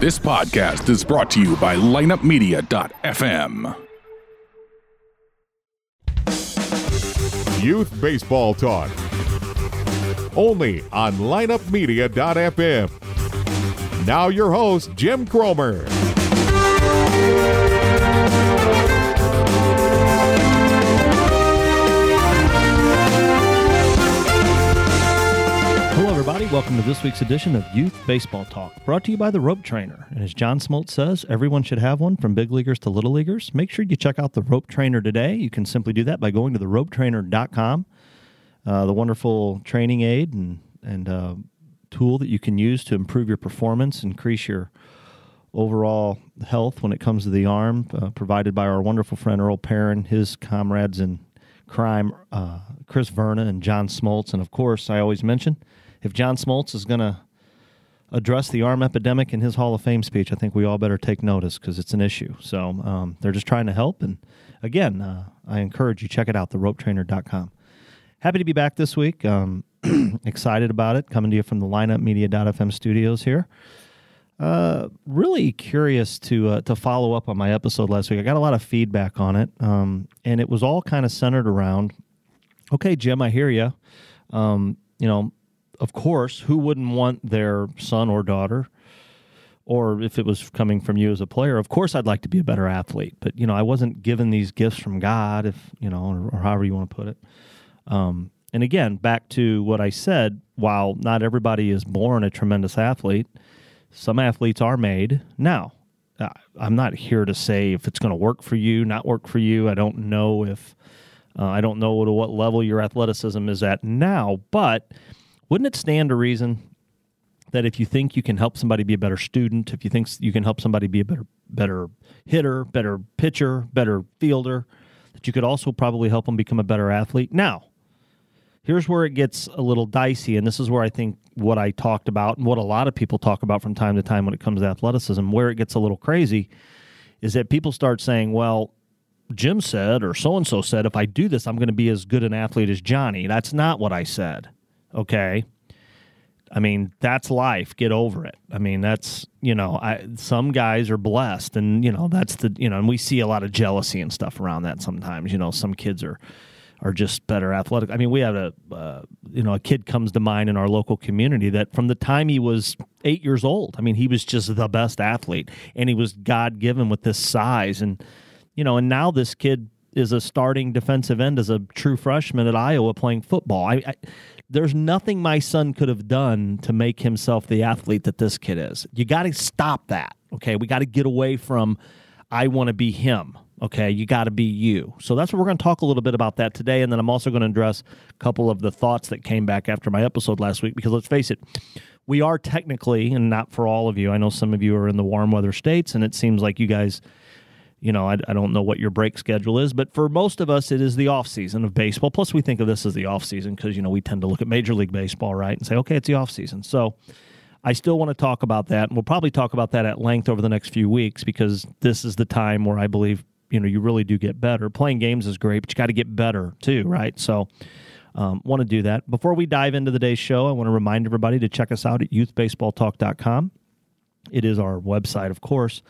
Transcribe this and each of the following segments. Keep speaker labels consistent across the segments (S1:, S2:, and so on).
S1: This podcast is brought to you by lineupmedia.fm.
S2: Youth Baseball Talk. Only on lineupmedia.fm. Now your host, Jim Cromer.
S3: Welcome to this week's edition of Youth Baseball Talk, brought to you by the Rope Trainer. And as John Smoltz says, everyone should have one from big leaguers to little leaguers. Make sure you check out the Rope Trainer today. You can simply do that by going to theropetrainer.com, uh, the wonderful training aid and, and uh, tool that you can use to improve your performance, increase your overall health when it comes to the arm, uh, provided by our wonderful friend Earl Perrin, his comrades in crime, uh, Chris Verna and John Smoltz. And of course, I always mention if John Smoltz is going to address the arm epidemic in his Hall of Fame speech, I think we all better take notice because it's an issue. So um, they're just trying to help. And again, uh, I encourage you check it out, theropetrainer.com. Happy to be back this week. Um, excited about it. Coming to you from the lineupmedia.fm studios here. Uh, really curious to uh, to follow up on my episode last week. I got a lot of feedback on it, um, and it was all kind of centered around. Okay, Jim, I hear you. Um, you know, of course, who wouldn't want their son or daughter, or if it was coming from you as a player, of course, I'd like to be a better athlete. But you know, I wasn't given these gifts from God, if you know, or, or however you want to put it. Um, and again, back to what I said. While not everybody is born a tremendous athlete some athletes are made. Now, I'm not here to say if it's going to work for you, not work for you. I don't know if uh, I don't know to what level your athleticism is at now, but wouldn't it stand to reason that if you think you can help somebody be a better student, if you think you can help somebody be a better better hitter, better pitcher, better fielder, that you could also probably help them become a better athlete? Now, here's where it gets a little dicey, and this is where I think what I talked about and what a lot of people talk about from time to time when it comes to athleticism, where it gets a little crazy, is that people start saying, well, Jim said or so and so said, if I do this, I'm going to be as good an athlete as Johnny. That's not what I said. Okay. I mean, that's life. Get over it. I mean, that's, you know, I, some guys are blessed and, you know, that's the, you know, and we see a lot of jealousy and stuff around that sometimes. You know, some kids are, are just better athletic. I mean, we have a uh, you know a kid comes to mind in our local community that from the time he was eight years old, I mean, he was just the best athlete, and he was God given with this size, and you know, and now this kid is a starting defensive end as a true freshman at Iowa playing football. I, I there's nothing my son could have done to make himself the athlete that this kid is. You got to stop that. Okay, we got to get away from I want to be him. Okay, you got to be you. So that's what we're going to talk a little bit about that today. And then I'm also going to address a couple of the thoughts that came back after my episode last week because let's face it, we are technically, and not for all of you, I know some of you are in the warm weather states, and it seems like you guys. You know, I, I don't know what your break schedule is, but for most of us, it is the off season of baseball. Plus, we think of this as the off season because you know we tend to look at Major League Baseball, right, and say, okay, it's the off season. So, I still want to talk about that, and we'll probably talk about that at length over the next few weeks because this is the time where I believe you know you really do get better. Playing games is great, but you got to get better too, right? So. Um, want to do that. Before we dive into the day's show, I want to remind everybody to check us out at youthbaseballtalk.com. It is our website, of course.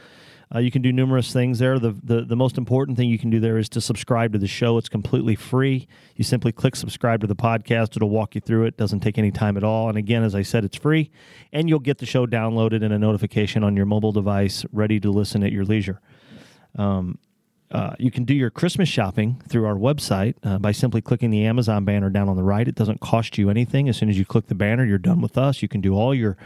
S3: Uh, you can do numerous things there. The, the the most important thing you can do there is to subscribe to the show. It's completely free. You simply click subscribe to the podcast. It'll walk you through it. Doesn't take any time at all. And again, as I said, it's free, and you'll get the show downloaded and a notification on your mobile device, ready to listen at your leisure. Um, uh, you can do your Christmas shopping through our website uh, by simply clicking the Amazon banner down on the right. It doesn't cost you anything. As soon as you click the banner, you're done with us. You can do all your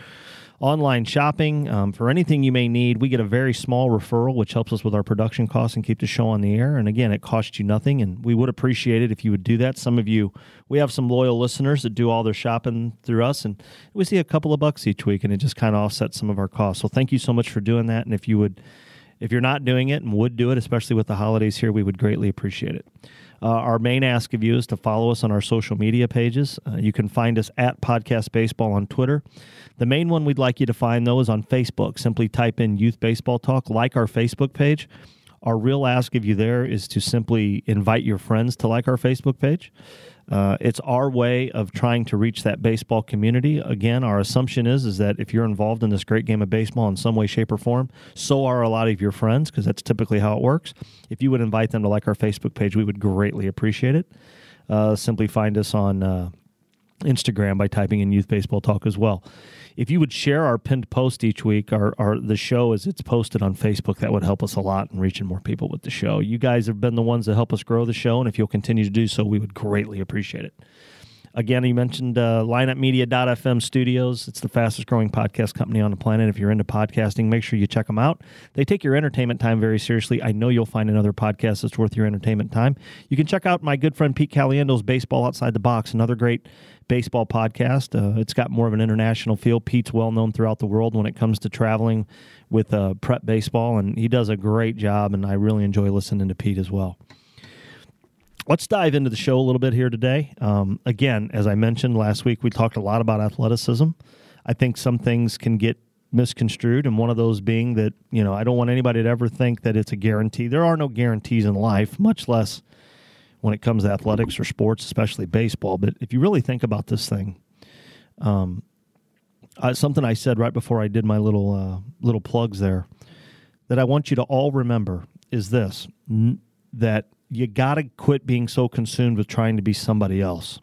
S3: online shopping um, for anything you may need. We get a very small referral, which helps us with our production costs and keep the show on the air. And again, it costs you nothing, and we would appreciate it if you would do that. Some of you, we have some loyal listeners that do all their shopping through us, and we see a couple of bucks each week, and it just kind of offsets some of our costs. So thank you so much for doing that. And if you would if you're not doing it and would do it, especially with the holidays here, we would greatly appreciate it. Uh, our main ask of you is to follow us on our social media pages. Uh, you can find us at Podcast Baseball on Twitter. The main one we'd like you to find, though, is on Facebook. Simply type in Youth Baseball Talk, like our Facebook page. Our real ask of you there is to simply invite your friends to like our Facebook page. Uh, it's our way of trying to reach that baseball community. Again, our assumption is is that if you're involved in this great game of baseball in some way, shape, or form, so are a lot of your friends because that's typically how it works. If you would invite them to like our Facebook page, we would greatly appreciate it. Uh, simply find us on uh, Instagram by typing in Youth Baseball Talk as well if you would share our pinned post each week, our, our the show as it's posted on Facebook, that would help us a lot in reaching more people with the show. You guys have been the ones that help us grow the show, and if you'll continue to do so, we would greatly appreciate it. Again, you mentioned uh, lineupmedia.fm studios. It's the fastest growing podcast company on the planet. If you're into podcasting, make sure you check them out. They take your entertainment time very seriously. I know you'll find another podcast that's worth your entertainment time. You can check out my good friend Pete Caliendo's Baseball Outside the Box, another great baseball podcast. Uh, it's got more of an international feel. Pete's well known throughout the world when it comes to traveling with uh, prep baseball, and he does a great job, and I really enjoy listening to Pete as well let's dive into the show a little bit here today. Um, again, as I mentioned last week, we talked a lot about athleticism. I think some things can get misconstrued, and one of those being that, you know, I don't want anybody to ever think that it's a guarantee. There are no guarantees in life, much less when it comes to athletics or sports, especially baseball. But if you really think about this thing, um, uh, something I said right before I did my little uh, little plugs there that I want you to all remember is this: n- that you got to quit being so consumed with trying to be somebody else.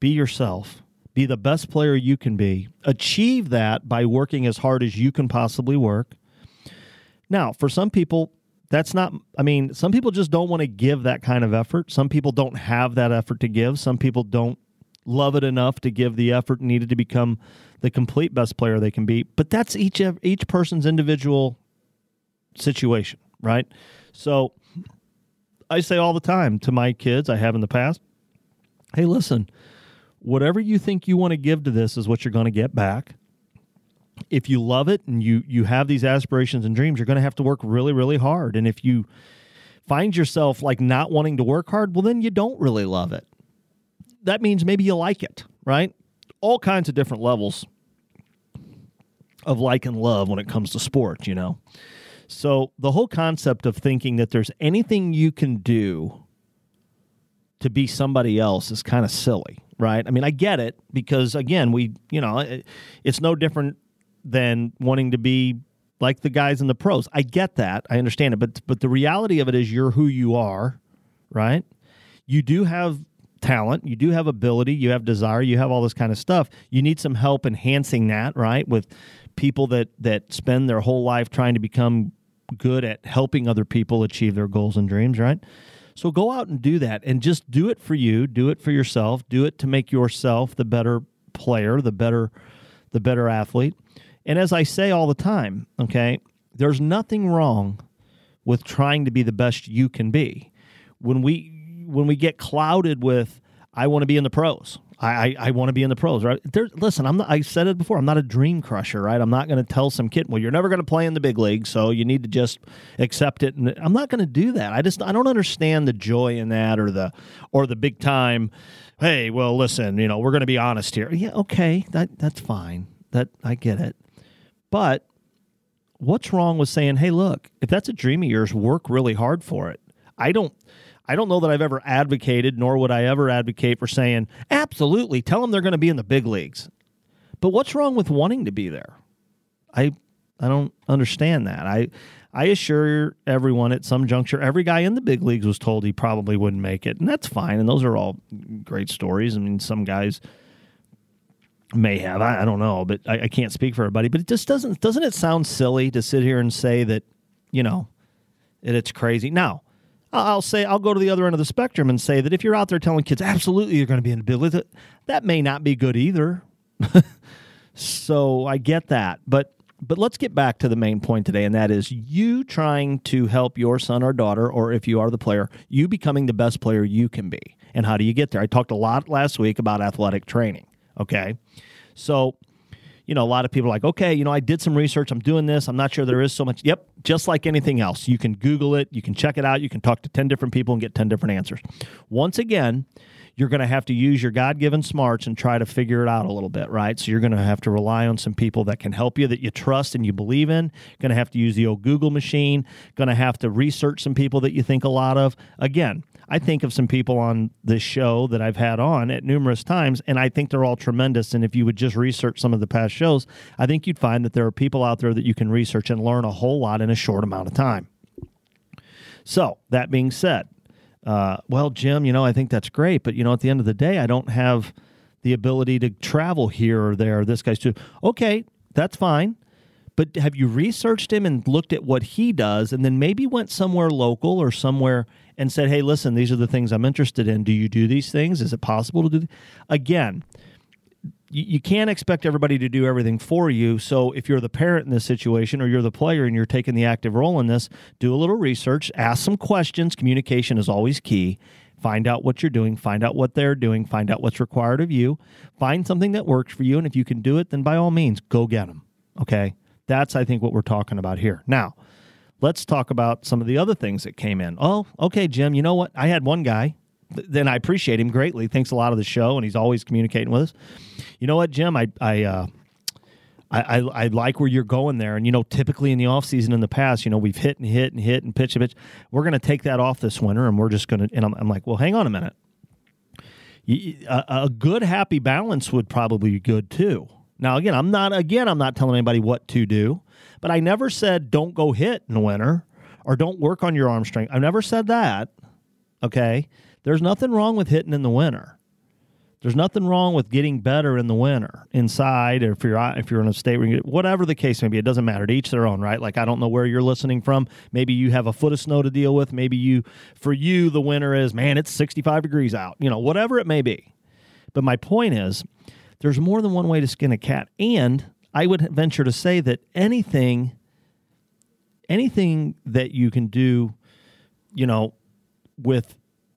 S3: Be yourself. Be the best player you can be. Achieve that by working as hard as you can possibly work. Now, for some people, that's not, I mean, some people just don't want to give that kind of effort. Some people don't have that effort to give. Some people don't love it enough to give the effort needed to become the complete best player they can be. But that's each each person's individual situation, right? So I say all the time to my kids, I have in the past, hey, listen, whatever you think you want to give to this is what you're going to get back. If you love it and you you have these aspirations and dreams, you're going to have to work really really hard. And if you find yourself like not wanting to work hard, well then you don't really love it. That means maybe you like it, right? All kinds of different levels of like and love when it comes to sports, you know. So the whole concept of thinking that there's anything you can do to be somebody else is kind of silly, right? I mean, I get it because again, we, you know, it, it's no different than wanting to be like the guys in the pros. I get that. I understand it, but but the reality of it is you're who you are, right? You do have talent, you do have ability, you have desire, you have all this kind of stuff. You need some help enhancing that, right? With people that that spend their whole life trying to become good at helping other people achieve their goals and dreams, right? So go out and do that and just do it for you, do it for yourself, do it to make yourself the better player, the better the better athlete. And as I say all the time, okay, there's nothing wrong with trying to be the best you can be. When we when we get clouded with I want to be in the pros. I, I, I want to be in the pros, right? There, listen, I'm not, I said it before. I'm not a dream crusher, right? I'm not going to tell some kid, well, you're never going to play in the big league, so you need to just accept it. And I'm not going to do that. I just I don't understand the joy in that or the or the big time. Hey, well, listen, you know, we're going to be honest here. Yeah, okay, that that's fine. That I get it, but what's wrong with saying, hey, look, if that's a dream of yours, work really hard for it. I don't I don't know that I've ever advocated, nor would I ever advocate for saying, absolutely, tell them they're going to be in the big leagues. But what's wrong with wanting to be there? I I don't understand that. I I assure everyone at some juncture, every guy in the big leagues was told he probably wouldn't make it, and that's fine. And those are all great stories. I mean, some guys may have. I, I don't know, but I, I can't speak for everybody. But it just doesn't doesn't it sound silly to sit here and say that you know that it's crazy now I'll say I'll go to the other end of the spectrum and say that if you're out there telling kids absolutely you're going to be in a bill that may not be good either. so I get that, but but let's get back to the main point today, and that is you trying to help your son or daughter, or if you are the player, you becoming the best player you can be. And how do you get there? I talked a lot last week about athletic training. Okay, so you know, a lot of people are like, okay, you know, I did some research. I'm doing this. I'm not sure there is so much. Yep. Just like anything else, you can Google it, you can check it out, you can talk to 10 different people and get 10 different answers. Once again, you're going to have to use your God given smarts and try to figure it out a little bit, right? So you're going to have to rely on some people that can help you that you trust and you believe in. Going to have to use the old Google machine. Going to have to research some people that you think a lot of. Again, I think of some people on this show that I've had on at numerous times, and I think they're all tremendous. And if you would just research some of the past shows, I think you'd find that there are people out there that you can research and learn a whole lot in a short amount of time. So, that being said, uh, well, Jim, you know, I think that's great, but you know, at the end of the day, I don't have the ability to travel here or there. This guy's too okay. That's fine, but have you researched him and looked at what he does, and then maybe went somewhere local or somewhere and said, "Hey, listen, these are the things I'm interested in. Do you do these things? Is it possible to do?" Th-? Again, you, can't expect everybody to do everything for you. So if you're the parent in this situation or you're the player and you're taking the active role in this, do a little research, ask some questions. Communication is always key. Find out what you're doing, find out what they're doing, find out what's required of you, find something that works for you. And if you can do it, then by all means, go get them. Okay. That's, I think, what we're talking about here. Now, let's talk about some of the other things that came in. Oh, okay, Jim, you know what? I had one guy then I appreciate him greatly. Thinks a lot of the show, and he's always communicating with us. You know what, Jim? I I, uh, I, I, like where you're going there. And you know, typically in the off season in the past, you know, we've hit and hit and hit and pitch and pitch. We're going to take that off this winter, and we're just going to. And I'm, I'm like, well, hang on a minute. A, a good happy balance would probably be good too. Now, again, I'm not again, I'm not telling anybody what to do, but I never said don't go hit in the winter or don't work on your arm strength. I've never said that. Okay. There's nothing wrong with hitting in the winter. There's nothing wrong with getting better in the winter inside, or if you're if you're in a state where you, whatever the case may be, it doesn't matter. To each their own, right? Like I don't know where you're listening from. Maybe you have a foot of snow to deal with. Maybe you, for you, the winter is man, it's 65 degrees out. You know, whatever it may be. But my point is, there's more than one way to skin a cat, and I would venture to say that anything, anything that you can do, you know, with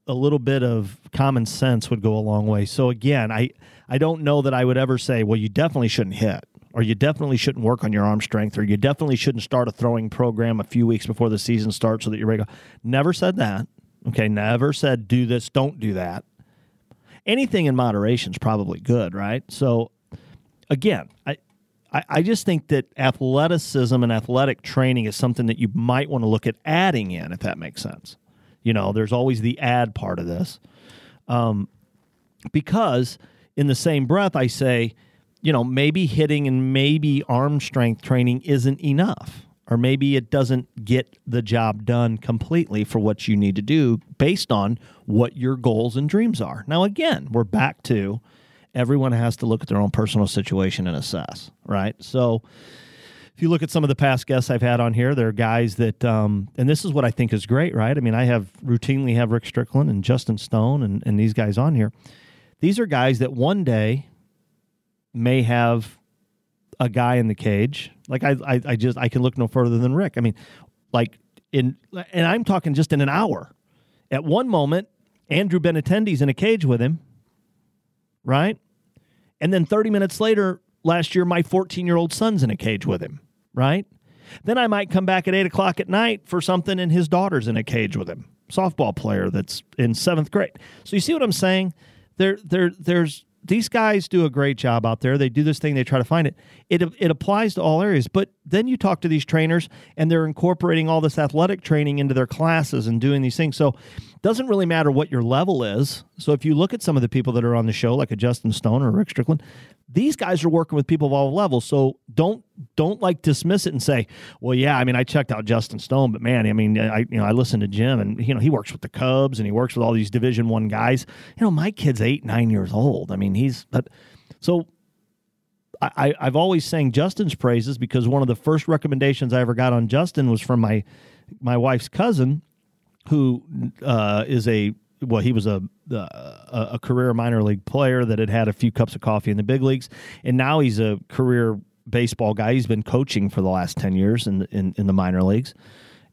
S3: a little bit of common sense would go a long way. So again, I I don't know that I would ever say, well, you definitely shouldn't hit, or you definitely shouldn't work on your arm strength, or you definitely shouldn't start a throwing program a few weeks before the season starts so that you're ready. To go. Never said that. Okay, never said do this, don't do that. Anything in moderation is probably good, right? So again, I I, just think that athleticism and athletic training is something that you might want to look at adding in, if that makes sense. You know, there's always the ad part of this. Um, because in the same breath, I say, you know, maybe hitting and maybe arm strength training isn't enough, or maybe it doesn't get the job done completely for what you need to do based on what your goals and dreams are. Now, again, we're back to everyone has to look at their own personal situation and assess, right? So, if you look at some of the past guests I've had on here, there are guys that, um, and this is what I think is great, right? I mean, I have routinely have Rick Strickland and Justin Stone and, and these guys on here. These are guys that one day may have a guy in the cage. Like I, I, I just I can look no further than Rick. I mean, like in, and I'm talking just in an hour. At one moment, Andrew Benintendi's in a cage with him, right? And then 30 minutes later, last year, my 14 year old son's in a cage with him, right? Then I might come back at eight o'clock at night for something, and his daughter's in a cage with him, softball player that's in seventh grade. So you see what I'm saying? There, there, there's these guys do a great job out there. They do this thing, they try to find it. It it applies to all areas. But then you talk to these trainers and they're incorporating all this athletic training into their classes and doing these things. So doesn't really matter what your level is. So if you look at some of the people that are on the show, like a Justin Stone or Rick Strickland, these guys are working with people of all levels. So don't don't like dismiss it and say, well, yeah, I mean, I checked out Justin Stone, but man, I mean, I you know I listened to Jim, and you know he works with the Cubs and he works with all these Division One guys. You know, my kid's eight nine years old. I mean, he's but so. I, I've always sang Justin's praises because one of the first recommendations I ever got on Justin was from my my wife's cousin, who uh, is a well, he was a, a, career minor league player that had had a few cups of coffee in the big leagues, and now he's a career baseball guy. He's been coaching for the last ten years in in, in the minor leagues,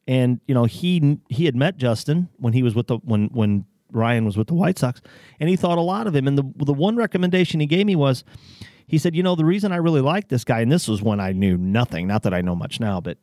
S3: and you know he he had met Justin when he was with the when when Ryan was with the White Sox, and he thought a lot of him. And the the one recommendation he gave me was, he said, you know, the reason I really like this guy, and this was when I knew nothing, not that I know much now, but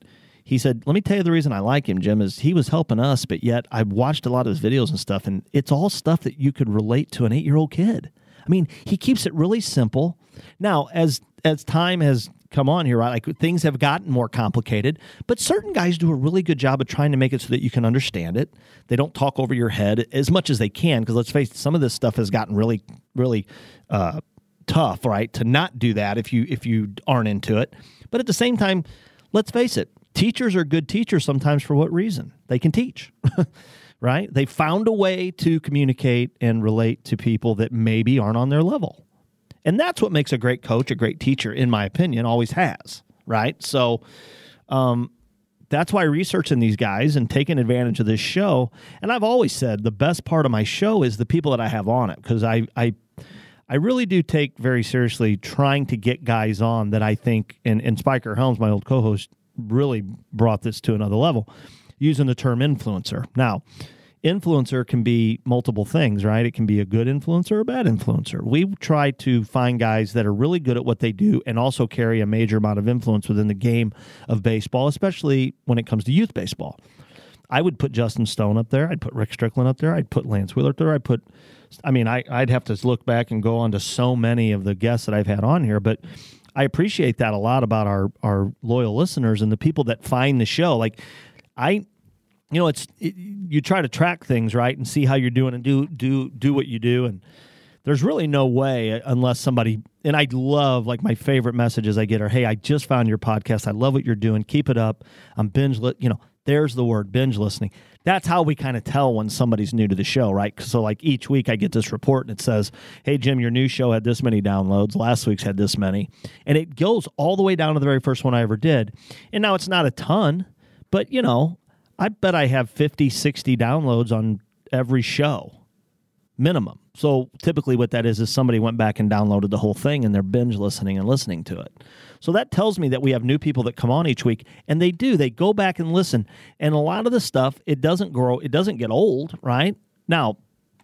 S3: he said, "Let me tell you the reason I like him, Jim, is he was helping us, but yet I watched a lot of his videos and stuff, and it's all stuff that you could relate to an eight year old kid. I mean, he keeps it really simple. Now, as as time has come on here, right? Like things have gotten more complicated, but certain guys do a really good job of trying to make it so that you can understand it. They don't talk over your head as much as they can, because let's face it, some of this stuff has gotten really, really uh, tough, right? To not do that if you if you aren't into it. But at the same time, let's face it, teachers are good teachers sometimes for what reason? They can teach. right? They found a way to communicate and relate to people that maybe aren't on their level. And that's what makes a great coach, a great teacher, in my opinion, always has, right? So, um, that's why researching these guys and taking advantage of this show. And I've always said the best part of my show is the people that I have on it because I, I, I really do take very seriously trying to get guys on that I think, and, and Spiker Helms, my old co host, really brought this to another level using the term influencer. Now, influencer can be multiple things, right? It can be a good influencer or a bad influencer. We try to find guys that are really good at what they do and also carry a major amount of influence within the game of baseball, especially when it comes to youth baseball. I would put Justin Stone up there. I'd put Rick Strickland up there. I'd put Lance Wheeler up there. I'd put, I mean, I, I'd have to look back and go on to so many of the guests that I've had on here, but I appreciate that a lot about our, our loyal listeners and the people that find the show. Like, I, you know, it's it, you try to track things right and see how you're doing and do do do what you do. And there's really no way uh, unless somebody and I love like my favorite messages I get are hey I just found your podcast. I love what you're doing. Keep it up. I'm binge li-, you know there's the word binge listening. That's how we kind of tell when somebody's new to the show right? So like each week I get this report and it says hey Jim your new show had this many downloads. Last week's had this many. And it goes all the way down to the very first one I ever did. And now it's not a ton but you know I bet I have 50, 60 downloads on every show minimum. So typically what that is is somebody went back and downloaded the whole thing and they're binge listening and listening to it. So that tells me that we have new people that come on each week and they do they go back and listen. And a lot of the stuff it doesn't grow, it doesn't get old, right? Now,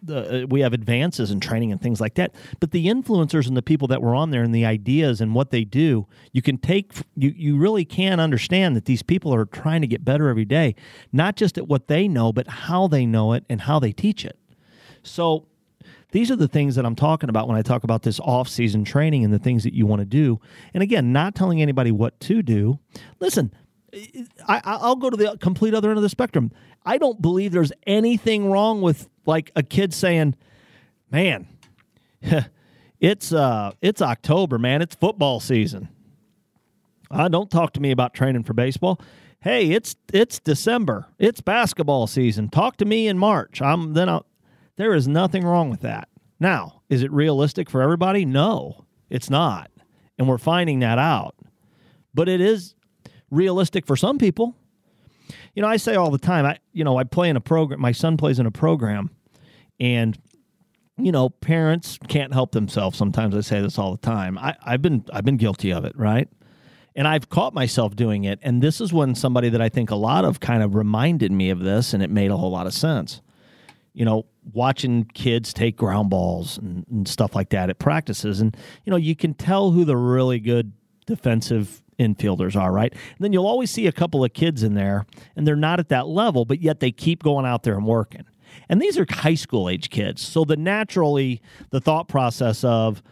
S3: the, uh, we have advances in training and things like that. But the influencers and the people that were on there and the ideas and what they do, you can take you you really can understand that these people are trying to get better every day, not just at what they know, but how they know it and how they teach it. So these are the things that I'm talking about when I talk about this off-season training and the things that you want to do. And again, not telling anybody what to do. Listen, I, will go to the complete other end of the spectrum. I don't believe there's anything wrong with like a kid saying, "Man, it's uh, it's October, man. It's football season. Uh, don't talk to me about training for baseball. Hey, it's it's December. It's basketball season. Talk to me in March. I'm then. I'll, there is nothing wrong with that. Now, is it realistic for everybody? No, it's not, and we're finding that out. But it is realistic for some people. You know, I say all the time, I you know, I play in a program, my son plays in a program and you know, parents can't help themselves. Sometimes I say this all the time. I, I've been I've been guilty of it, right? And I've caught myself doing it. And this is when somebody that I think a lot of kind of reminded me of this, and it made a whole lot of sense. You know, watching kids take ground balls and, and stuff like that at practices. And, you know, you can tell who the really good defensive infielders are, right? And then you'll always see a couple of kids in there, and they're not at that level, but yet they keep going out there and working. And these are high school age kids. So the naturally the thought process of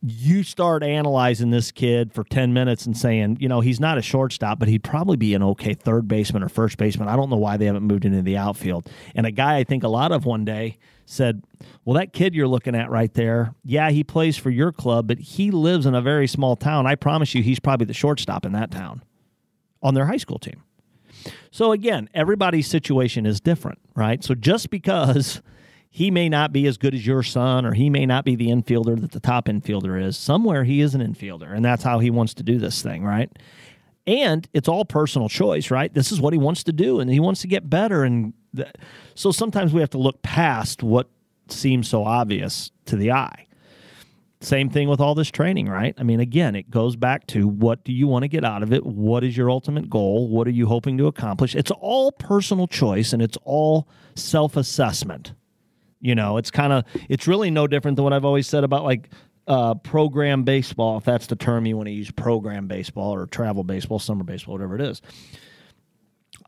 S3: you start analyzing this kid for 10 minutes and saying, you know, he's not a shortstop, but he'd probably be an okay third baseman or first baseman. I don't know why they haven't moved into the outfield. And a guy I think a lot of one day said, Well, that kid you're looking at right there, yeah, he plays for your club, but he lives in a very small town. I promise you, he's probably the shortstop in that town on their high school team. So, again, everybody's situation is different, right? So, just because he may not be as good as your son or he may not be the infielder that the top infielder is, somewhere he is an infielder, and that's how he wants to do this thing, right? And it's all personal choice, right? This is what he wants to do, and he wants to get better and so sometimes we have to look past what seems so obvious to the eye. Same thing with all this training, right? I mean, again, it goes back to what do you want to get out of it? What is your ultimate goal? What are you hoping to accomplish? It's all personal choice and it's all self assessment. You know, it's kind of, it's really no different than what I've always said about like uh, program baseball, if that's the term you want to use, program baseball or travel baseball, summer baseball, whatever it is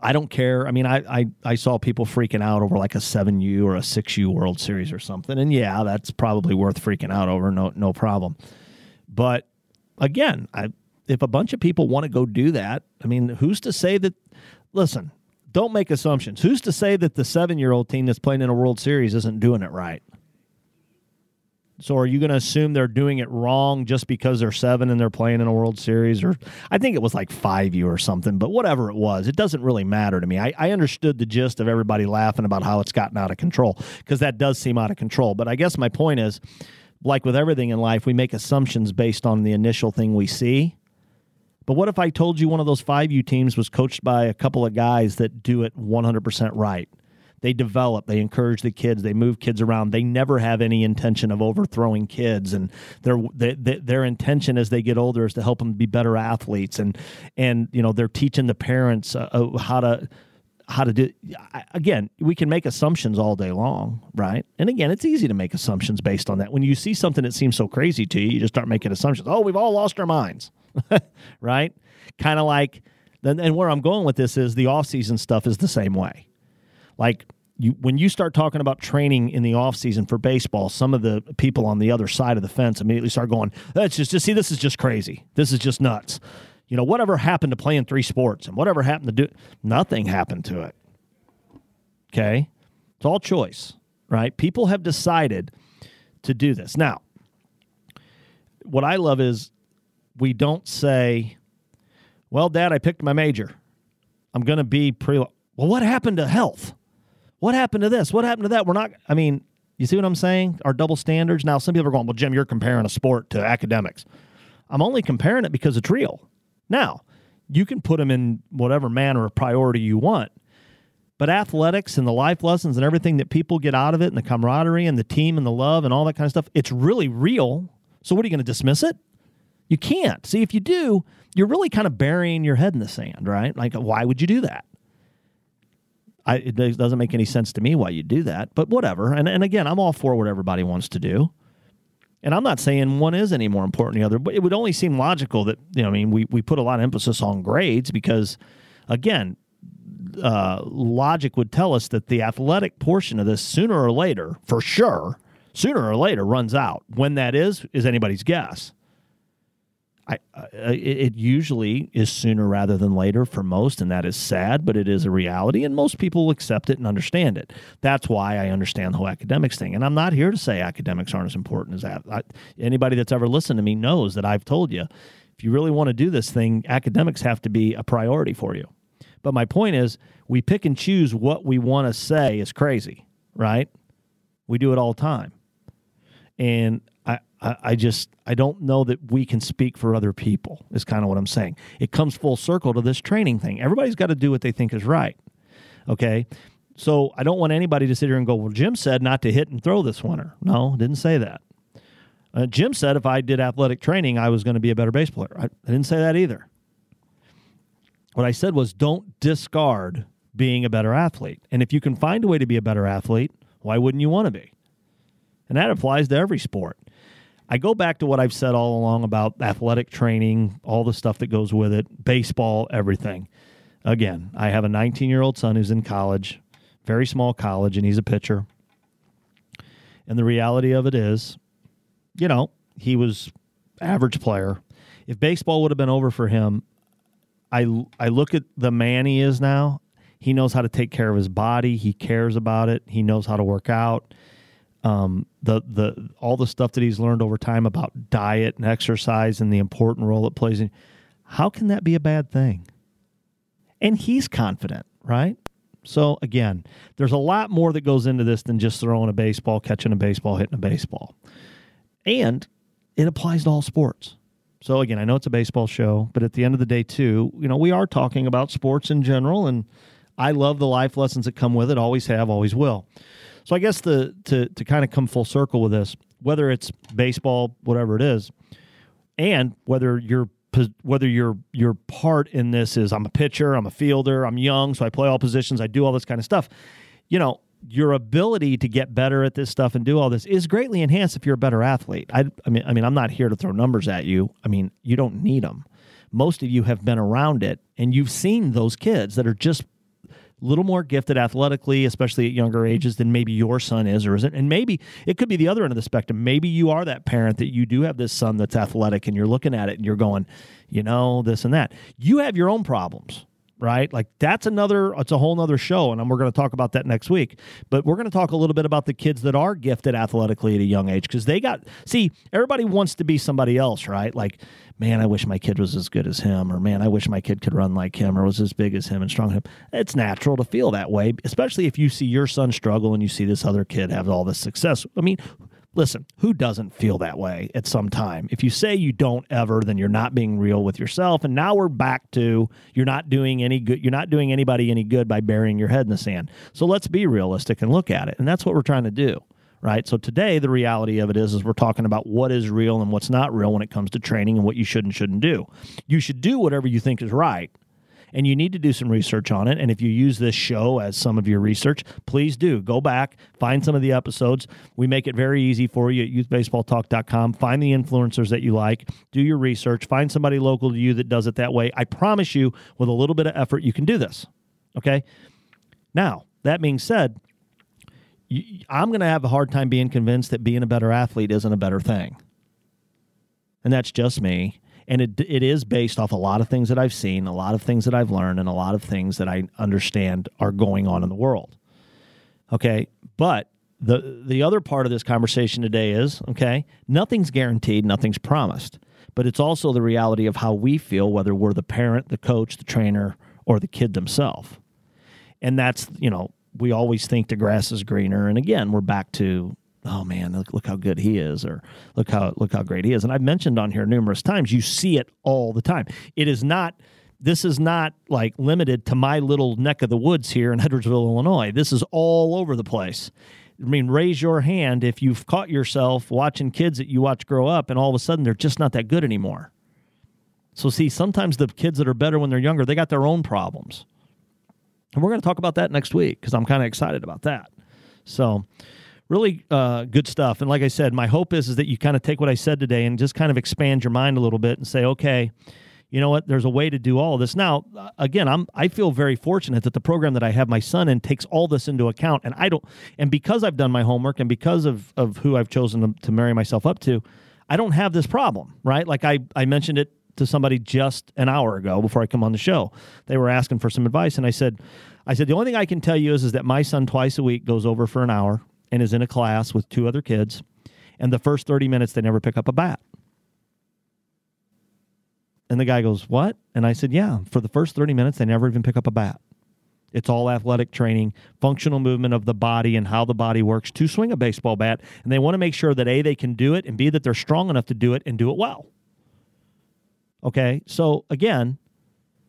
S3: I don't care. I mean, I, I I saw people freaking out over like a seven U or a six U World Series or something, and yeah, that's probably worth freaking out over. No no problem. But again, I if a bunch of people want to go do that, I mean, who's to say that? Listen, don't make assumptions. Who's to say that the seven year old team that's playing in a World Series isn't doing it right? So are you going to assume they're doing it wrong just because they're seven and they're playing in a World Series? Or I think it was like five U or something, but whatever it was, it doesn't really matter to me. I, I understood the gist of everybody laughing about how it's gotten out of control because that does seem out of control. But I guess my point is, like with everything in life, we make assumptions based on the initial thing we see. But what if I told you one of those 5U teams was coached by a couple of guys that do it 100% right? They develop, they encourage the kids, they move kids around. They never have any intention of overthrowing kids, and their their intention as they get older is to help them be better athletes. And and you know they're teaching the parents uh, uh how to how to do again we can make assumptions all day long right and again it's easy to make assumptions based on that when you see something that seems so crazy to you you just start making assumptions oh we've all lost our minds right kind of like and where i'm going with this is the off-season stuff is the same way like you, when you start talking about training in the offseason for baseball, some of the people on the other side of the fence immediately start going, that's just, just see, this is just crazy. This is just nuts. You know, whatever happened to playing three sports and whatever happened to do, nothing happened to it. Okay. It's all choice, right? People have decided to do this. Now, what I love is we don't say, well, dad, I picked my major. I'm going to be pre. Well, what happened to health? What happened to this? What happened to that? We're not, I mean, you see what I'm saying? Our double standards. Now, some people are going, well, Jim, you're comparing a sport to academics. I'm only comparing it because it's real. Now, you can put them in whatever manner of priority you want. But athletics and the life lessons and everything that people get out of it and the camaraderie and the team and the love and all that kind of stuff, it's really real. So, what are you going to dismiss it? You can't. See, if you do, you're really kind of burying your head in the sand, right? Like, why would you do that? I, it doesn't make any sense to me why you do that, but whatever. And, and again, I'm all for what everybody wants to do. And I'm not saying one is any more important than the other, but it would only seem logical that, you know, I mean, we, we put a lot of emphasis on grades because, again, uh, logic would tell us that the athletic portion of this sooner or later, for sure, sooner or later runs out. When that is, is anybody's guess. I, it, usually is sooner rather than later for most, and that is sad, but it is a reality, and most people accept it and understand it. That's why I understand the whole academics thing. And I'm not here to say academics aren't as important as that. I, anybody that's ever listened to me knows that I've told you if you really want to do this thing, academics have to be a priority for you. But my point is, we pick and choose what we want to say is crazy, right? We do it all the time. And I, I just I don't know that we can speak for other people. Is kind of what I'm saying. It comes full circle to this training thing. Everybody's got to do what they think is right. Okay. So I don't want anybody to sit here and go, well, Jim said not to hit and throw this winter. No, didn't say that. Uh, Jim said if I did athletic training, I was going to be a better base player. I, I didn't say that either. What I said was don't discard being a better athlete. And if you can find a way to be a better athlete, why wouldn't you want to be? And that applies to every sport. I go back to what I've said all along about athletic training, all the stuff that goes with it, baseball, everything. Again, I have a 19 year old son who's in college, very small college, and he's a pitcher. And the reality of it is, you know, he was average player. If baseball would have been over for him, I I look at the man he is now. He knows how to take care of his body. He cares about it. He knows how to work out um, the the all the stuff that he's learned over time about diet and exercise and the important role it plays in. How can that be a bad thing? And he's confident, right? So again, there's a lot more that goes into this than just throwing a baseball, catching a baseball, hitting a baseball, and it applies to all sports. So again, I know it's a baseball show, but at the end of the day, too, you know, we are talking about sports in general, and I love the life lessons that come with it. Always have, always will. So I guess the to to kind of come full circle with this, whether it's baseball, whatever it is, and whether your whether your your part in this is I'm a pitcher, I'm a fielder, I'm young, so I play all positions, I do all this kind of stuff. You know, your ability to get better at this stuff and do all this is greatly enhanced if you're a better athlete. I, I mean, I mean, I'm not here to throw numbers at you. I mean, you don't need them. Most of you have been around it, and you've seen those kids that are just little more gifted athletically, especially at younger ages than maybe your son is or isn't. And maybe it could be the other end of the spectrum. Maybe you are that parent that you do have this son that's athletic and you're looking at it and you're going, you know, this and that. You have your own problems right? Like that's another, it's a whole nother show. And we're going to talk about that next week. But we're going to talk a little bit about the kids that are gifted athletically at a young age because they got, see, everybody wants to be somebody else, right? Like, man, I wish my kid was as good as him, or man, I wish my kid could run like him, or was as big as him and strong him. It's natural to feel that way, especially if you see your son struggle and you see this other kid have all this success. I mean, listen, who doesn't feel that way at some time? If you say you don't ever, then you're not being real with yourself. And now we're back to you're not doing any good. You're not doing anybody any good by burying your head in the sand. So let's be realistic and look at it. And that's what we're trying to do. Right. So today the reality of it is is we're talking about what is real and what's not real when it comes to training and what you should and shouldn't do. You should do whatever you think is right and you need to do some research on it. And if you use this show as some of your research, please do go back, find some of the episodes. We make it very easy for you at youthbaseballtalk.com. Find the influencers that you like, do your research, find somebody local to you that does it that way. I promise you, with a little bit of effort, you can do this. Okay. Now, that being said, I'm going to have a hard time being convinced that being a better athlete isn't a better thing. And that's just me and it it is based off a lot of things that I've seen, a lot of things that I've learned, and a lot of things that I understand are going on in the world. Okay, but the the other part of this conversation today is okay. Nothing's guaranteed, nothing's promised, but it's also the reality of how we feel, whether we're the parent, the coach, the trainer, or the kid themselves. And that's you know we always think the grass is greener, and again we're back to oh man, look, look how good he is, or look how look how great he is. And I've mentioned on here numerous times, you see it all the time. It is not this is not like limited to my little neck of the woods here in Edwardsville, Illinois. This is all over the place. I mean, raise your hand if you've caught yourself watching kids that you watch grow up and all of a sudden they're just not that good anymore. So, see, sometimes the kids that are better when they're younger, they got their own problems. And we're going to talk about that next week because I'm kind of excited about that. So, really uh, good stuff. And like I said, my hope is is that you kind of take what I said today and just kind of expand your mind a little bit and say, okay, you know what? There's a way to do all this. Now, uh, again, I'm I feel very fortunate that the program that I have my son in takes all this into account, and I don't. And because I've done my homework, and because of of who I've chosen to, to marry myself up to, I don't have this problem, right? Like I I mentioned it to somebody just an hour ago before I come on the show. They were asking for some advice, and I said, I said the only thing I can tell you is is that my son twice a week goes over for an hour and is in a class with two other kids, and the first 30 minutes they never pick up a bat. And the guy goes, What? And I said, Yeah, for the first 30 minutes, they never even pick up a bat. It's all athletic training, functional movement of the body and how the body works to swing a baseball bat. And they want to make sure that A, they can do it, and B, that they're strong enough to do it and do it well. Okay, so again,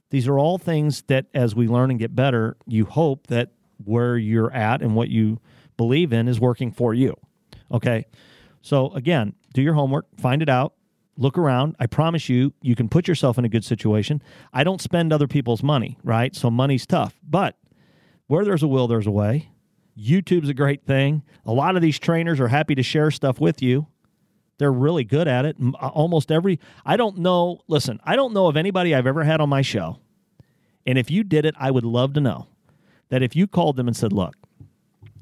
S3: these are all things that as we learn and get better, you hope that where you're at and what you believe in is working for you. Okay. So again, do your homework, find it out, look around. I promise you, you can put yourself in a good situation. I don't spend other people's money, right? So money's tough. But where there's a will, there's a way. YouTube's a great thing. A lot of these trainers are happy to share stuff with you. They're really good at it. Uh, almost every, I don't know, listen, I don't know of anybody I've ever had on my show. And if you did it, I would love to know that if you called them and said, look,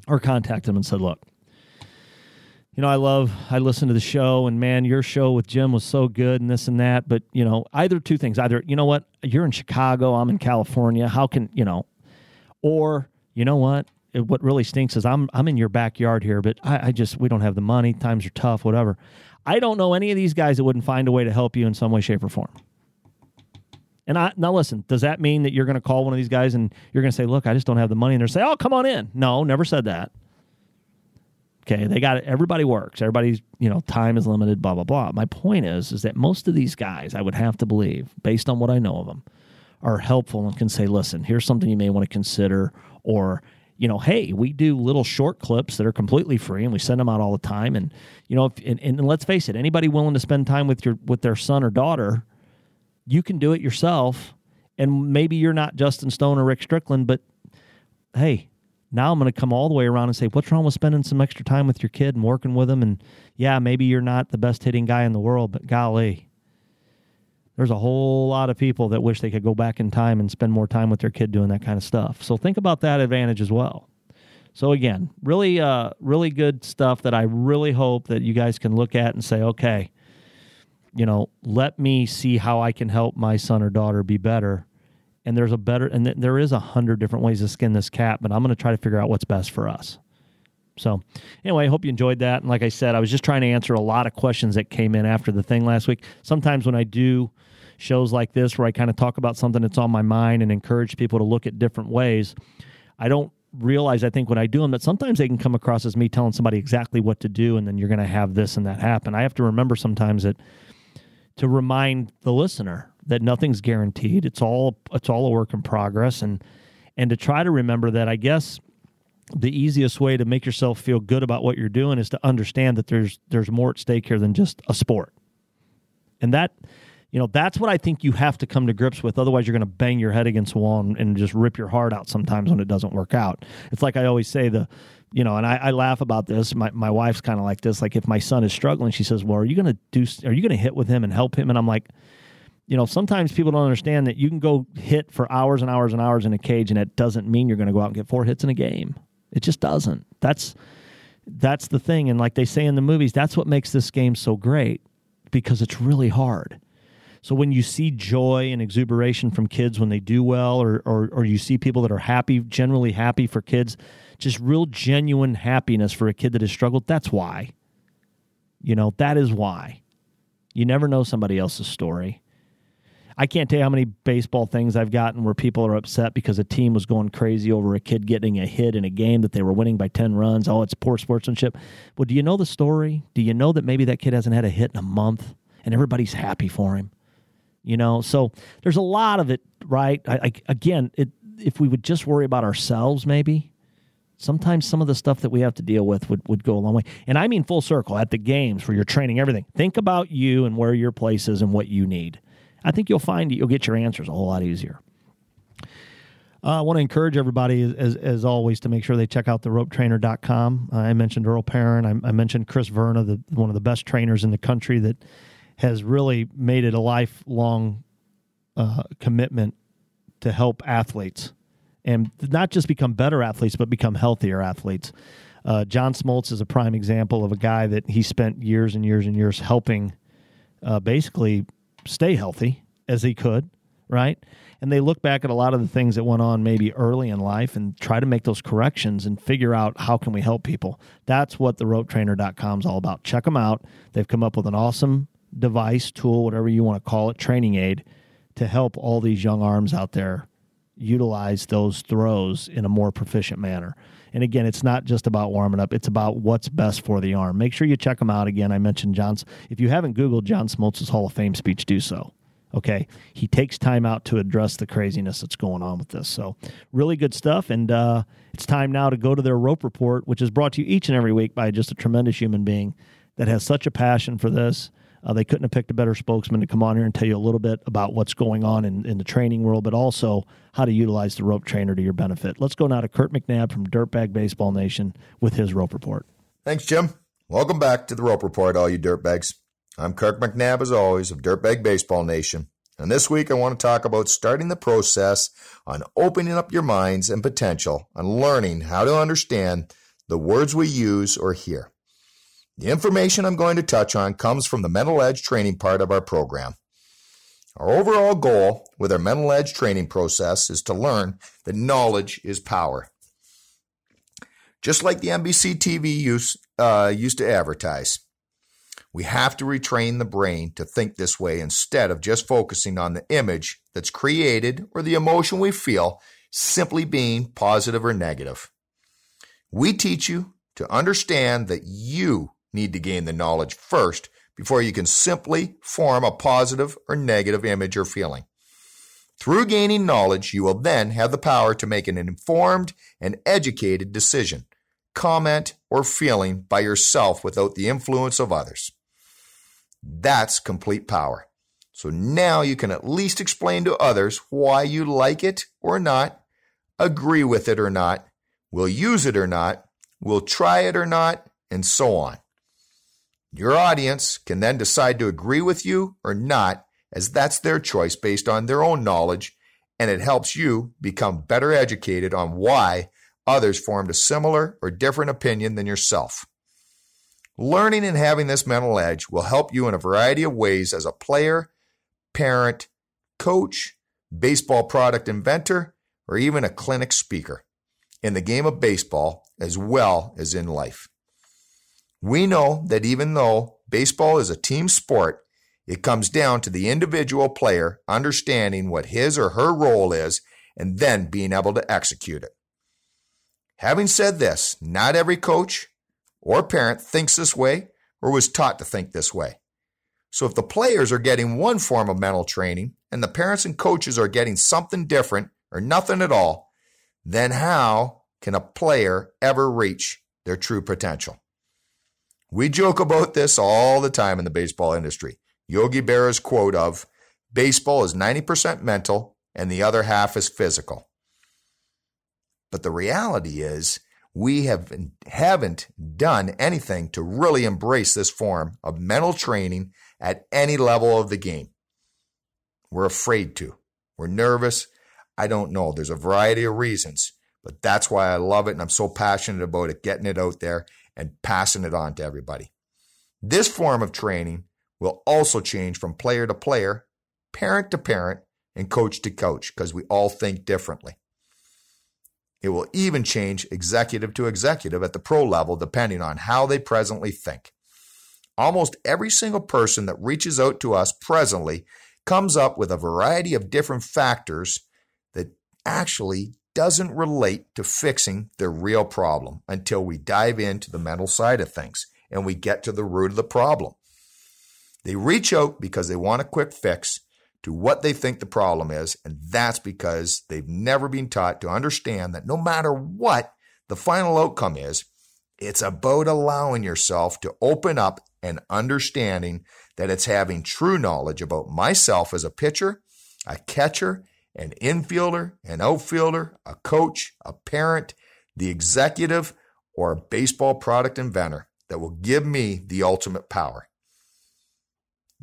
S3: or contact him and said, look, you know, I love, I listened to the show and man, your show with Jim was so good and this and that. But, you know, either two things either, you know what, you're in Chicago, I'm in California. How can, you know, or, you know what, it, what really stinks is I'm, I'm in your backyard here, but I, I just, we don't have the money. Times are tough, whatever. I don't know any of these guys that wouldn't find a way to help you in some way, shape, or form. And I now listen, does that mean that you're going to call one of these guys and you're going to say, "Look, I just don't have the money," and they're say, "Oh, come on in." No, never said that. Okay, they got it. Everybody works. Everybody's you know time is limited. Blah blah blah. My point is, is that most of these guys, I would have to believe, based on what I know of them, are helpful and can say, "Listen, here's something you may want to consider," or you know, hey, we do little short clips that are completely free, and we send them out all the time. And you know, if, and, and let's face it, anybody willing to spend time with your with their son or daughter you can do it yourself. And maybe you're not Justin Stone or Rick Strickland, but hey, now I'm going to come all the way around and say, what's wrong with spending some extra time with your kid and working with them? And yeah, maybe you're not the best hitting guy in the world, but golly, There's a whole lot of people that wish they could go back in time and spend more time with their kid doing that kind of stuff. So think about that advantage as well. So again, really, uh, really good stuff that I really hope that you guys can look at and say, okay, you know, let me see how I can help my son or daughter be better. And there's a better, and th- there is a hundred different ways to skin this cat, but I'm going to try to figure out what's best for us. So, anyway, I hope you enjoyed that. And like I said, I was just trying to answer a lot of questions that came in after the thing last week. Sometimes when I do shows like this where I kind of talk about something that's on my mind and encourage people to look at different ways. I don't realize, I think, when I do them, that sometimes they can come across as me telling somebody exactly what to do, and then you're going to have this and that happen. I have to remember sometimes that to remind the listener that nothing's guaranteed. It's all it's all a work in progress, and and to try to remember that. I guess the easiest way to make yourself feel good about what you're doing is to understand that there's there's more at stake here than just a sport, and that you know that's what i think you have to come to grips with otherwise you're going to bang your head against the wall and, and, just rip your heart out sometimes when it doesn't work out it's like i always say the you know and i, I laugh about this. My, my wife's kind of like this like if my son is struggling she says well are you going to do are you going to hit with him and help him? And i'm like you know sometimes people don't understand that you can go hit for hours and hours and hours in a cage and it doesn't mean you're going to go out and get four hits in a game. It just doesn't. That's that's the thing and like they say in the movies that's what makes this game so great because it's really hard. So when you see joy and exuberation from kids when they do well, or, or, or you see people that are happy, generally happy for kids, just real genuine happiness for a kid that has struggled, that's why. You know, that is why. You never know somebody else's story. I can't tell you how many baseball things I've gotten where people are upset because a team was going crazy over a kid getting a hit in a game that they were winning by 10 runs. Oh, it's poor sportsmanship. Well, do you know the story? Do you know that maybe that kid hasn't had a hit in a month and everybody's happy for him? you know so there's a lot of it right I, I, again it, if we would just worry about ourselves maybe sometimes some of the stuff that we have to deal with would, would go a long way. And i mean full circle at the games where you're training everything. Think about you and where your place is and what you need. I think you'll find you'll get your answers a whole lot easier. Uh, I want to encourage everybody, as, as always, to make sure they check out the ropetrainer.com. Uh, I mentioned Earl Perrin. I, I mentioned Chris Verna, the, one of the best trainers in the country that has really made it a lifelong uh, commitment to help athletes and not just become better athletes, but become healthier athletes. Uh, John Smoltz is a prime example of a guy that he spent years and years and years helping uh, basically stay healthy as he could, right? And they look back at a lot of the things that went on maybe early in life and try to make those corrections and figure out how can we help people. That's what the ropetrainer.com is all about. Check them out. They've come up with an awesome device, tool, whatever you want to call it, training aid to help all these young arms out there utilize those throws in a more proficient manner. And again, it's not just about warming up, it's about what's best for the arm. Make sure you check them out. Again, I mentioned John's. If you haven't Googled John Smoltz's Hall of Fame speech, do so. Okay. He takes time out to address the craziness that's going on with this. So, really good stuff. And uh, it's time now to go to their rope report, which is brought to you each and every week by just a tremendous human being that has such a passion for this uh, they couldn't have picked a better spokesman to come on here and tell you a little bit about what's going on in, in the training world, but also how to utilize the rope trainer to your benefit. Let's go now to Kirk McNabb from Dirtbag Baseball Nation with his rope report.
S4: Thanks, Jim. Welcome back to the rope report, all you dirtbags. I'm Kirk McNabb, as always, of Dirtbag Baseball Nation. And this week I want to talk about starting the process on opening up your minds and potential on learning how to understand the words we use or hear. The information I'm going to touch on comes from the Mental Edge training part of our program. Our overall goal with our Mental Edge training process is to learn that knowledge is power. Just like the NBC TV use, uh, used to advertise, we have to retrain the brain to think this way instead of just focusing on the image that's created or the emotion we feel simply being positive or negative. We teach you to understand that you need to gain the knowledge first before you can simply form a positive or negative image or feeling. Through gaining knowledge, you will then have the power to make an informed and educated decision, comment, or feeling by yourself without the influence of others. That's complete power. So now you can at least explain to others why you like it or not, agree with it or not, will use it or not, will try it or not, and so on. Your audience can then decide to agree with you or not as that's their choice based on their own knowledge, and it helps you become better educated on why others formed a similar or different opinion than yourself. Learning and having this mental edge will help you in a variety of ways as a player, parent, coach, baseball product inventor, or even a clinic speaker in the game of baseball as well as in life. We know that even though baseball is a team sport, it comes down to the individual player understanding what his or her role is and then being able to execute it. Having said this, not every coach or parent thinks this way or was taught to think this way. So if the players are getting one form of mental training and the parents and coaches are getting something different or nothing at all, then how can a player ever reach their true potential? We joke about this all the time in the baseball industry. Yogi Berra's quote of baseball is 90% mental and the other half is physical. But the reality is, we have, haven't done anything to really embrace this form of mental training at any level of the game. We're afraid to. We're nervous. I don't know. There's a variety of reasons, but that's why I love it and I'm so passionate about it, getting it out there and passing it on to everybody. This form of training will also change from player to player, parent to parent, and coach to coach because we all think differently. It will even change executive to executive at the pro level depending on how they presently think. Almost every single person that reaches out to us presently comes up with a variety of different factors that actually doesn't relate to fixing the real problem until we dive into the mental side of things and we get to the root of the problem. They reach out because they want a quick fix to what they think the problem is, and that's because they've never been taught to understand that no matter what the final outcome is, it's about allowing yourself to open up and understanding that it's having true knowledge about myself as a pitcher, a catcher, an infielder, an outfielder, a coach, a parent, the executive, or a baseball product inventor that will give me the ultimate power.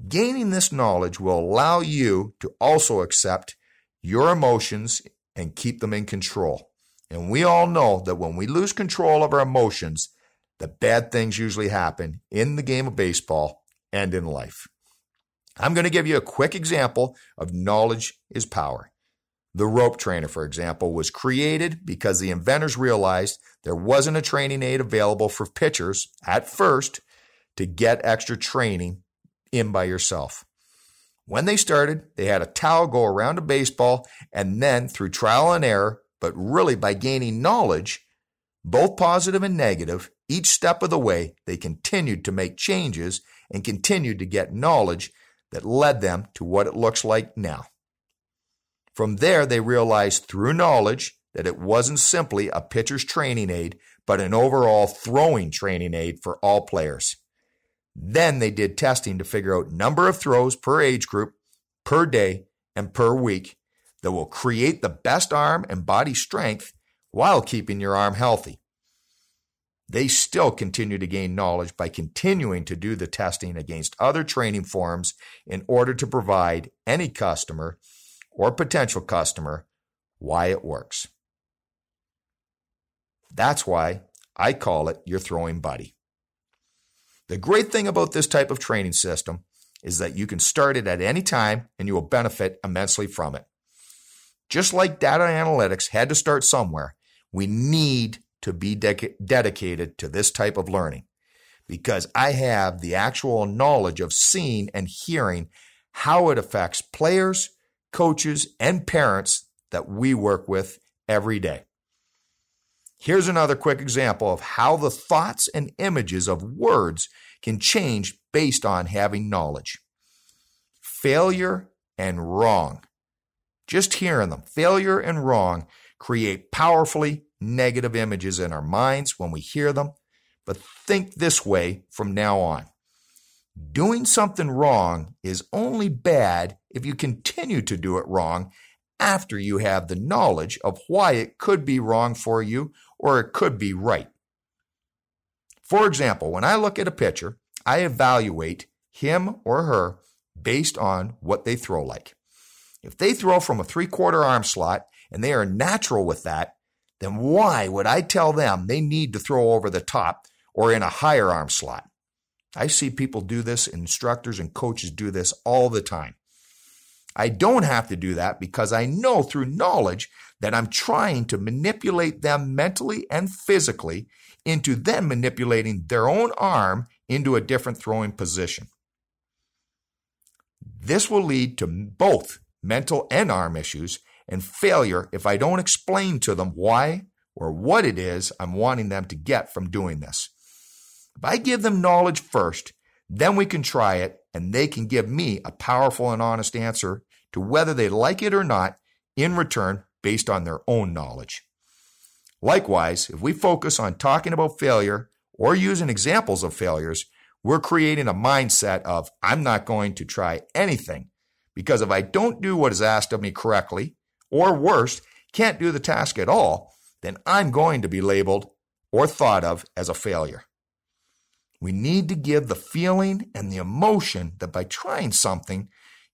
S4: Gaining this knowledge will allow you to also accept your emotions and keep them in control. And we all know that when we lose control of our emotions, the bad things usually happen in the game of baseball and in life. I'm going to give you a quick example of knowledge is power. The rope trainer, for example, was created because the inventors realized there wasn't a training aid available for pitchers at first to get extra training in by yourself. When they started, they had a towel go around a baseball, and then through trial and error, but really by gaining knowledge, both positive and negative, each step of the way, they continued to make changes and continued to get knowledge that led them to what it looks like now. From there, they realized through knowledge that it wasn't simply a pitcher's training aid, but an overall throwing training aid for all players. Then they did testing to figure out number of throws per age group, per day, and per week that will create the best arm and body strength while keeping your arm healthy. They still continue to gain knowledge by continuing to do the testing against other training forms in order to provide any customer or potential customer why it works. That's why I call it your throwing buddy. The great thing about this type of training system is that you can start it at any time and you will benefit immensely from it. Just like data analytics had to start somewhere, we need to be de- dedicated to this type of learning because I have the actual knowledge of seeing and hearing how it affects players, coaches, and parents that we work with every day. Here's another quick example of how the thoughts and images of words can change based on having knowledge. Failure and wrong. Just hearing them, failure and wrong, create powerfully negative images in our minds when we hear them. But think this way from now on. Doing something wrong is only bad if you continue to do it wrong after you have the knowledge of why it could be wrong for you or it could be right. For example, when I look at a pitcher, I evaluate him or her based on what they throw like. If they throw from a three quarter arm slot and they are natural with that, then why would I tell them they need to throw over the top or in a higher arm slot? I see people do this, instructors and coaches do this all the time. I don't have to do that because I know through knowledge that I'm trying to manipulate them mentally and physically into them manipulating their own arm into a different throwing position. This will lead to both mental and arm issues and failure if I don't explain to them why or what it is I'm wanting them to get from doing this. If I give them knowledge first, then we can try it and they can give me a powerful and honest answer to whether they like it or not in return based on their own knowledge. Likewise, if we focus on talking about failure or using examples of failures, we're creating a mindset of, I'm not going to try anything because if I don't do what is asked of me correctly, or worse, can't do the task at all, then I'm going to be labeled or thought of as a failure. We need to give the feeling and the emotion that by trying something,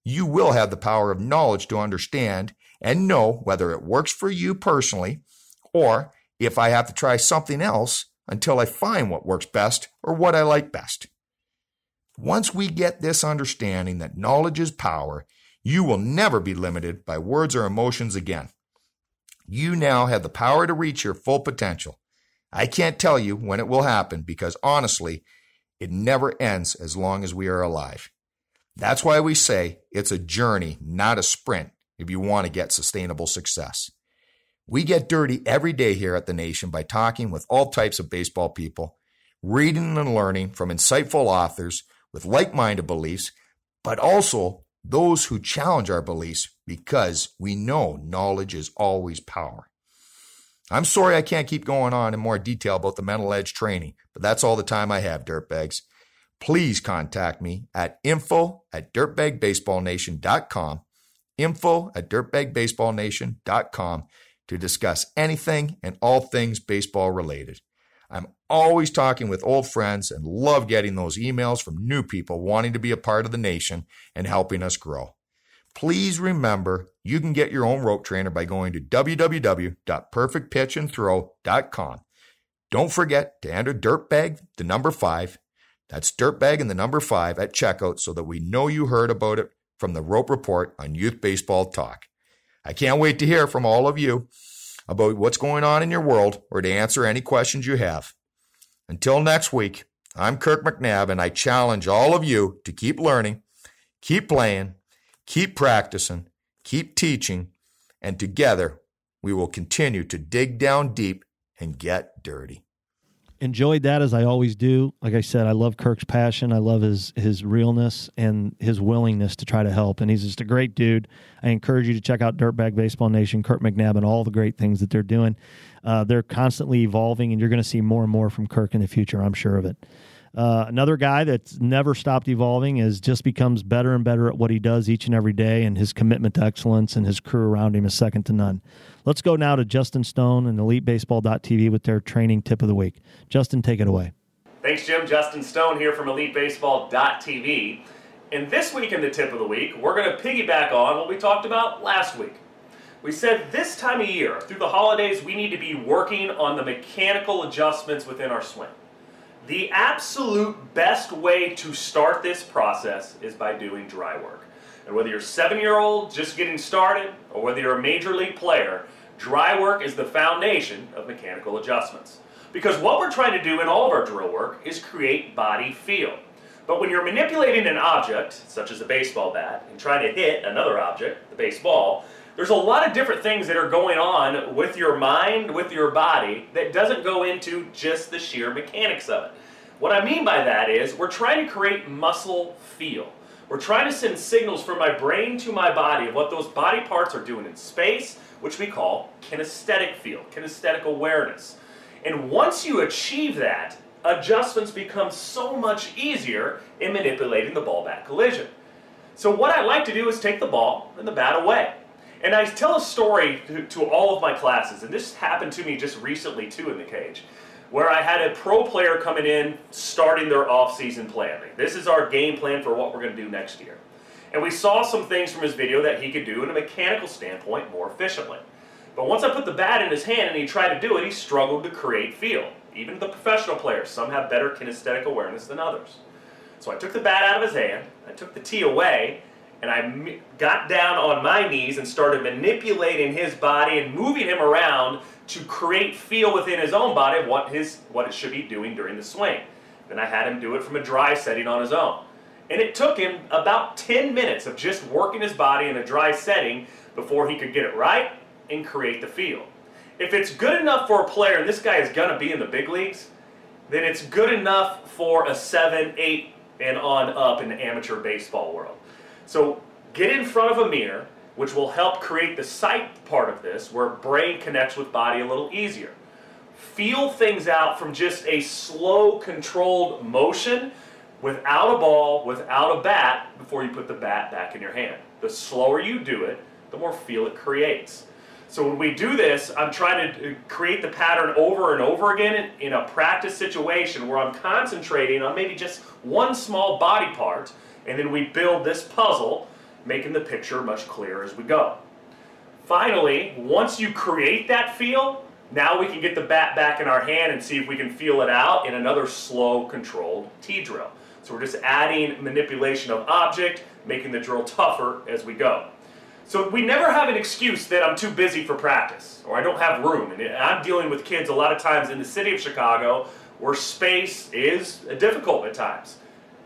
S4: you will have the power of knowledge to understand and know whether it works for you personally or if I have to try something else until I find what works best or what I like best. Once we get this understanding that knowledge is power, you will never be limited by words or emotions again. You now have the power to reach your full potential. I can't tell you when it will happen because honestly, it never ends as long as we are alive. That's why we say it's a journey, not a sprint, if you want to get sustainable success. We get dirty every day here at the Nation by talking with all types of baseball people, reading and learning from insightful authors with like minded beliefs, but also those who challenge our beliefs because we know knowledge is always power. I'm sorry I can't keep going on in more detail about the mental edge training, but that's all the time I have, dirtbags. Please contact me at info at dirtbagbaseballnation.com, info at dirtbagbaseballnation.com to discuss anything and all things baseball related. I'm always talking with old friends and love getting those emails from new people wanting to be a part of the nation and helping us grow. Please remember you can get your own rope trainer by going to www.perfectpitchandthrow.com. Don't forget to enter dirtbag, the number five. That's dirtbag and the number five at checkout so that we know you heard about it from the Rope Report on Youth Baseball Talk. I can't wait to hear from all of you about what's going on in your world or to answer any questions you have. Until next week, I'm Kirk McNabb, and I challenge all of you to keep learning, keep playing, keep practicing, keep teaching, and together we will continue to dig down deep and get dirty
S3: enjoyed that as I always do. Like I said, I love Kirk's passion. I love his his realness and his willingness to try to help. And he's just a great dude. I encourage you to check out Dirtbag Baseball Nation, Kirk McNabb, and all the great things that they're doing. Uh, they're constantly evolving, and you're going to see more and more from Kirk in the future. I'm sure of it. Uh, another guy that's never stopped evolving is just becomes better and better at what he does each and every day, and his commitment to excellence and his crew around him is second to none. Let's go now to Justin Stone and EliteBaseball.tv with their training tip of the week. Justin, take it away.
S5: Thanks, Jim. Justin Stone here from EliteBaseball.tv. And this week in the tip of the week, we're going to piggyback on what we talked about last week. We said this time of year, through the holidays, we need to be working on the mechanical adjustments within our swing. The absolute best way to start this process is by doing dry work. And whether you're a seven year old just getting started, or whether you're a major league player, dry work is the foundation of mechanical adjustments. Because what we're trying to do in all of our drill work is create body feel. But when you're manipulating an object, such as a baseball bat, and trying to hit another object, the baseball, there's a lot of different things that are going on with your mind, with your body, that doesn't go into just the sheer mechanics of it. What I mean by that is we're trying to create muscle feel. We're trying to send signals from my brain to my body of what those body parts are doing in space, which we call kinesthetic feel, kinesthetic awareness. And once you achieve that, adjustments become so much easier in manipulating the ball bat collision. So what I like to do is take the ball and the bat away. And I tell a story to, to, all of my classes, and this happened to me just recently too in the cage, where I had a pro player coming in starting their off-season planning. This is our game plan for what we're going to do next year. And we saw some things from his video that he could do in a mechanical standpoint more efficiently. But once I put the bat in his hand and he tried to do it, he struggled to create feel. Even the professional players, some have better kinesthetic awareness than others. So I took the bat out of his hand, I took the tee away, and I got down on my knees and started manipulating his body and moving him around to create feel within his own body what his what it should be doing during the swing. Then I had him do it from a dry setting on his own. And it took him about 10 minutes of just working his body in a dry setting before he could get it right and create the feel. If it's good enough for a player, and this guy is going to be in the big leagues, then it's good enough for a 7, 8, and on up in the amateur baseball world. So get in front of a mirror, which will help create the sight part of this, where brain connects with body a little easier. Feel things out from just a slow, controlled motion without a ball, without a bat, before you put the bat back in your hand. The slower you do it, the more feel it creates. So when we do this, I'm trying to uh, create the pattern over and over again in, in, a practice situation where I'm concentrating on maybe just one small body part, and then we build this puzzle, making the picture much clearer as we go. Finally, once you create that feel, now we can get the bat back in our hand and see if we can feel it out in another slow, controlled tee drill. So we're just adding manipulation of object, making the drill tougher as we go. So we never have an excuse that I'm too busy for practice or I don't have room. And I'm dealing with kids a lot of times in the city of Chicago where space is difficult at times.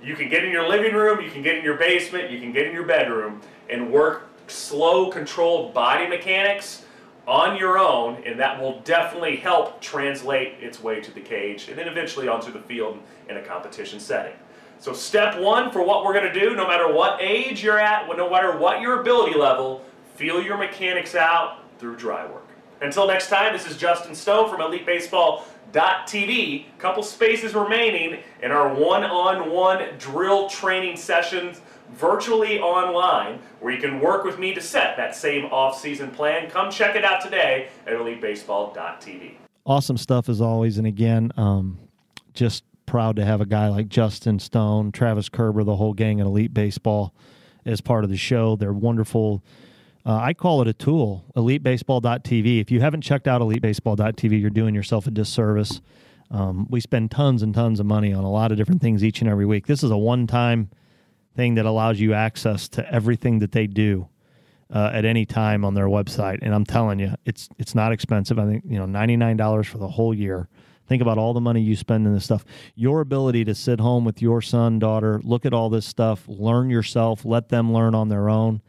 S5: You can get in your living room, you can get in your basement, you can get in your bedroom and work slow, controlled body mechanics on your own, and that will definitely help translate its way to the cage and then eventually onto the field in a competition setting. So step one for what we're going to do, no matter what age you're at, no matter what your ability level, feel your mechanics out through dry work. Until next time, this is Justin Stone from EliteBaseball.tv. Couple spaces remaining in our one-on-one drill training sessions virtually online where you can work with me to set that same off-season plan. Come check it out today at EliteBaseball.tv.
S3: Awesome stuff as always. And again, um, just proud to have a guy like Justin Stone, Travis Kerber, the whole gang at Elite Baseball as part of the show. They're wonderful. Uh, I call it a tool, elitebaseball.tv. If you haven't checked out elitebaseball.tv, you're doing yourself a disservice. Um, we spend tons and tons of money on a lot of different things each and every week. This is a one time thing that allows you access to everything that they do uh, at any time on their website. And I'm telling you, it's it's not expensive. I think you know ninety nine dollars for the whole year. Think about all the money you spend in this stuff. Your ability to sit home with your son, daughter, look at all this stuff, learn yourself, let them learn on their own.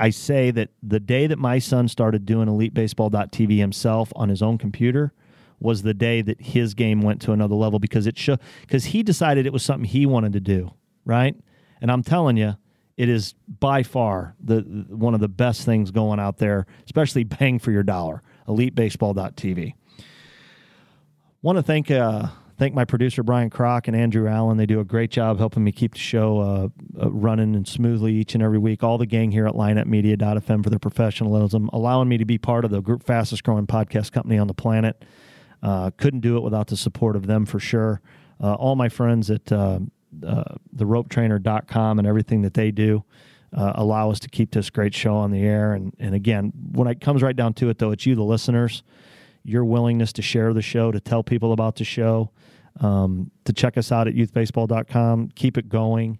S3: I say that the day that my son started doing elitebaseball.tv himself on his own computer was the day that his game went to another level because it show because he decided it was something he wanted to do, right? And I'm telling you, it is by far the one of the best things going out there, especially bang for your dollar. Elitebaseball.tv. Want to thank uh, thank my producer Brian Crock and Andrew Allen. They do a great job helping me keep the show uh, uh, running and smoothly each and every week. All the gang here at lineupmedia.fm for their professionalism, allowing me to be part of the group fastest growing podcast company on the planet. Uh, couldn't do it without the support of them for sure. Uh, all my friends at uh, uh, theropetrainer.com and everything that they do. allow us to keep this great show on the air. And, and again, when it comes right down to it, though, it's you, the listeners, your willingness to share the show, to tell people about the show, um, to check us out at youthbaseball.com. Keep it going.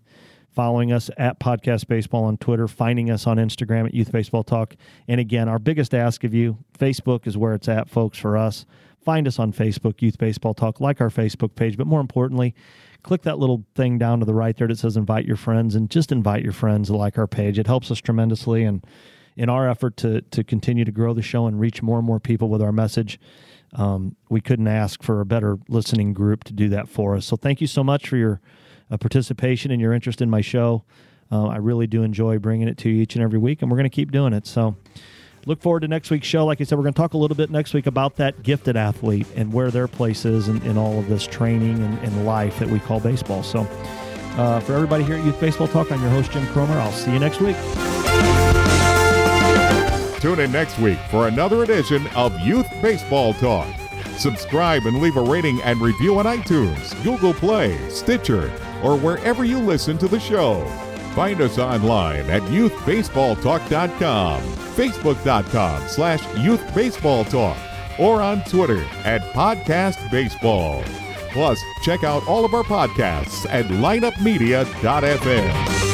S3: Following us at Podcast Baseball on Twitter, finding us on Instagram at Youth Baseball Talk. And again, our biggest ask of you Facebook is where it's at, folks, for us. Find us on Facebook, Youth Baseball Talk, like our Facebook page. But more importantly, click that little thing down to the right there that says invite your friends and just invite your friends to like our page. It helps us tremendously. And in our effort to to continue to grow the show and reach more and more people with our message, um, we couldn't ask for a better listening group to do that for us. So thank you so much for your uh, participation and your interest in my show. Uh, I really do enjoy bringing it to you each and every week, and we're going to keep doing it. So look forward to next week's show. Like I said, we're going to talk a little bit next week about that gifted athlete and where their place is in, in all of this training and, and life that we call baseball. So uh, for everybody here at Youth Baseball Talk, I'm your host, Jim Cromer. I'll see you next week.
S2: Tune in next week for another edition of Youth Baseball Talk. Subscribe and leave a rating and review on iTunes, Google Play, Stitcher, or wherever you listen to the show. Find us online at youthbaseballtalk.com, facebook.com slash youthbaseballtalk, or on Twitter at podcastbaseball. Plus, check out all of our podcasts at lineupmedia.fm.